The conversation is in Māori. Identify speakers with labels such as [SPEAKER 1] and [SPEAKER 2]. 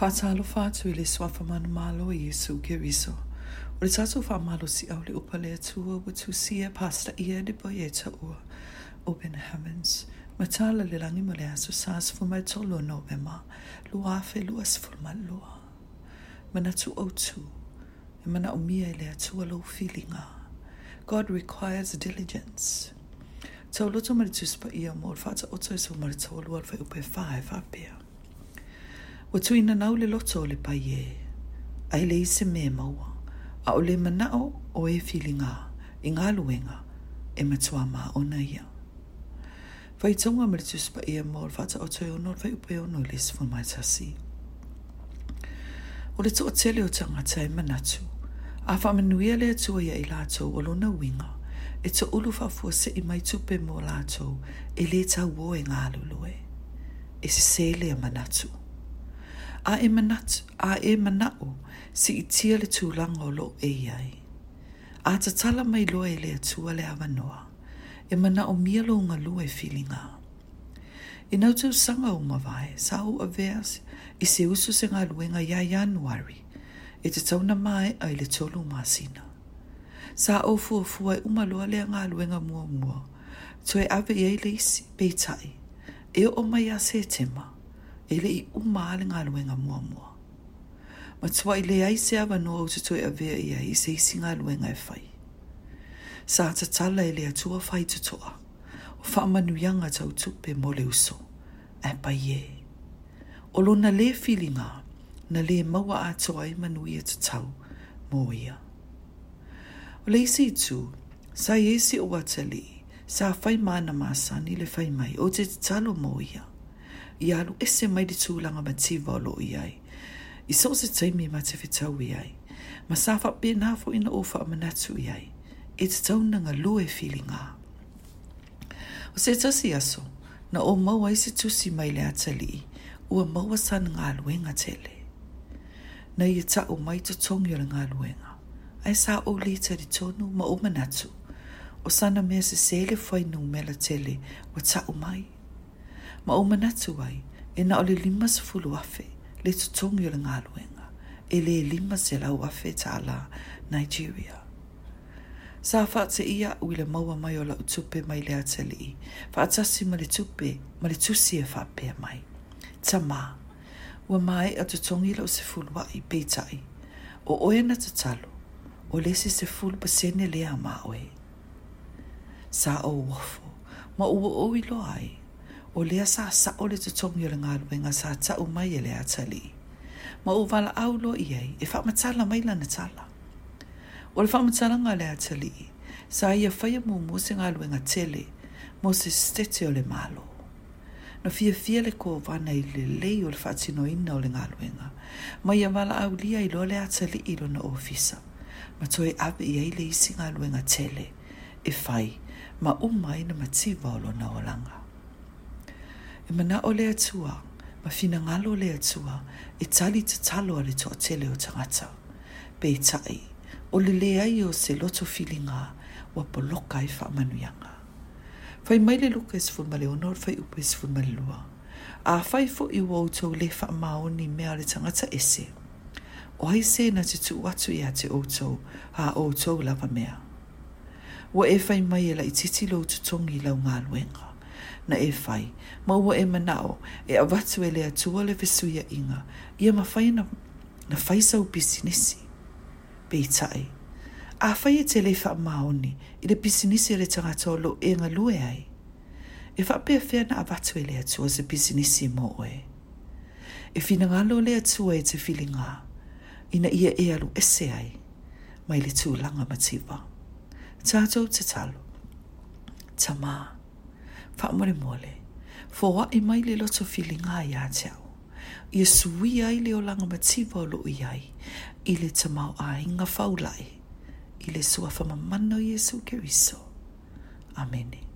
[SPEAKER 1] Fatalo fatu i le swafa manu malo i Yesu ke riso. O le tatu fa malo si au le upa lea tua wa tu sia pasta ia de bo ye ta ua. Open heavens, matala le langi mo le aso saas fu mai tolo no me ma, lua fe lua sifur ma lua. Mana tu o tu, e mana umia i lea tua lo filinga. God requires diligence. Tau loto maritus pa ia mo, fata oto iso e maritolu alfa upe fae pia. Wa tuina nau le loto o le pai e. Ai le ise me maua. A o le manao o e filinga. I ngā luenga. E matua maa o na ia. Fai tonga me le tuspa ia mo le fata o toi o nol fai upe o no le sifu mai tasi. O le toa tele o tangata e manatu. A fa manuia le atua ia i lato o lona winga. E to ulu fa fua se i mai tupe mo lato. E le ta uo e ngā lulue. E se sele a manatu a e manat, a e manao si i tia le tūlanga o lo e iai. A ta tala mai loa e le atua le awanoa, e mana o mia lo unga lua e filinga. I nau tau sanga o mawai, sa au a veas i se usu se ngā luenga ia januari, e te tauna mai a i le tolu masina. Sa au fua fua e uma loa le ngā luenga mua mua, to e ave i eile isi, beitai, e o mai a se tema, e le i uma ale ngā luenga mua mua. Ma tua i le aise awa noa utatoe a vea ia i se isi ngā luenga e fai. Sa ta tala e le atua fai tutoa, o wha manu yanga tau tupe mo le uso, e pa ye. O lo na le fili ngā, na le maua atoa e manu ia tutau, mo ia. O le isi tu, sa iesi o watali, sa fai mana masani le fai mai, o te talo mo ia. ia alu ese mai di tūlanga ma tiva o lo i ai. I so se taimi ma te whitau i ai. Ma sa wha pēnā fo ina ofa a manatu i ai. E te tauna ngā lue whili O se tasi aso, na o maua i se tusi mai le atali ua maua san ngā luenga tele. Na i ta o mai to tongi o ngā luenga. Ai sa o lita di tonu ma o manatu. O sana mea se sele whainu mela tele wa ta o mai. ma o manatu ai e na o le lima sa fulu afe le tutongi o le ngā luenga e le lima se lau afe ta Nigeria. Sa whaata ia ui le maua mai o la utupe mai le atali i. Whaatasi ma le tupe ma le tusi e whapea mai. Ta mā. Ua mai a tutongi lau se fulu ai pētai. O oena te talo. O lesi se fulu pa sene lea mā oe. Sa o wafo. Ma ua oi Ma ua oi lo ai o lea sa sa o le tatongi o le ngā ruenga sa ta umai e le atali. Ma o wala au lo i ei, e whamatala mai lana tala. O le whamatala ngā le atali, sa ia whaia mō mō se ngā ruenga tele, mō se stete o le malo. Na fia fia le kō wana i le lei o le whatino ina o le ngā ruenga, ma ia wala au lia i lo le atali i lo na ofisa, ma e abe i ei le isi ngā ruenga tele, e fai, ma o umai na mativa o lo na olanga. langa e mana o le atua, ma fina ngalo le atua, e tali te talo ale to atele o tangata. Pe i tai, o le lea i o se loto filinga, wa poloka i e wha manuianga. Fai mai le luka e sifu male onor, fai upe e sifu male lua. A fai fo i wautou le wha mao ni mea le tangata ese. O hai se na te tu watu ia te outou, ha outou lava mea. Wa e fai mai e la i titi lo tutongi lau ngā luenga na e fai. Maua e manao e awatu e lea tua le vesuia inga. Ia ma fai na, na fai sau pisinisi. Pei tae. A fai e te leifa maoni i le pisinisi le tangata o lo e ngalue ai. E fa pe fea na awatu e lea tua se pisinisi mo oe. E fina ngalo lea tua e te filinga. Ina ia e alu ese ai. Mai le tūlanga mativa. Tātou te talo. Tamaa whaamore mole. Fowa e mai le loto fili ngā i ate au. I e sui ai le o langa mativa o lu i ai. I le ta mau a inga faulai. I le sua fama mano Iesu Keriso. Amene. Amene.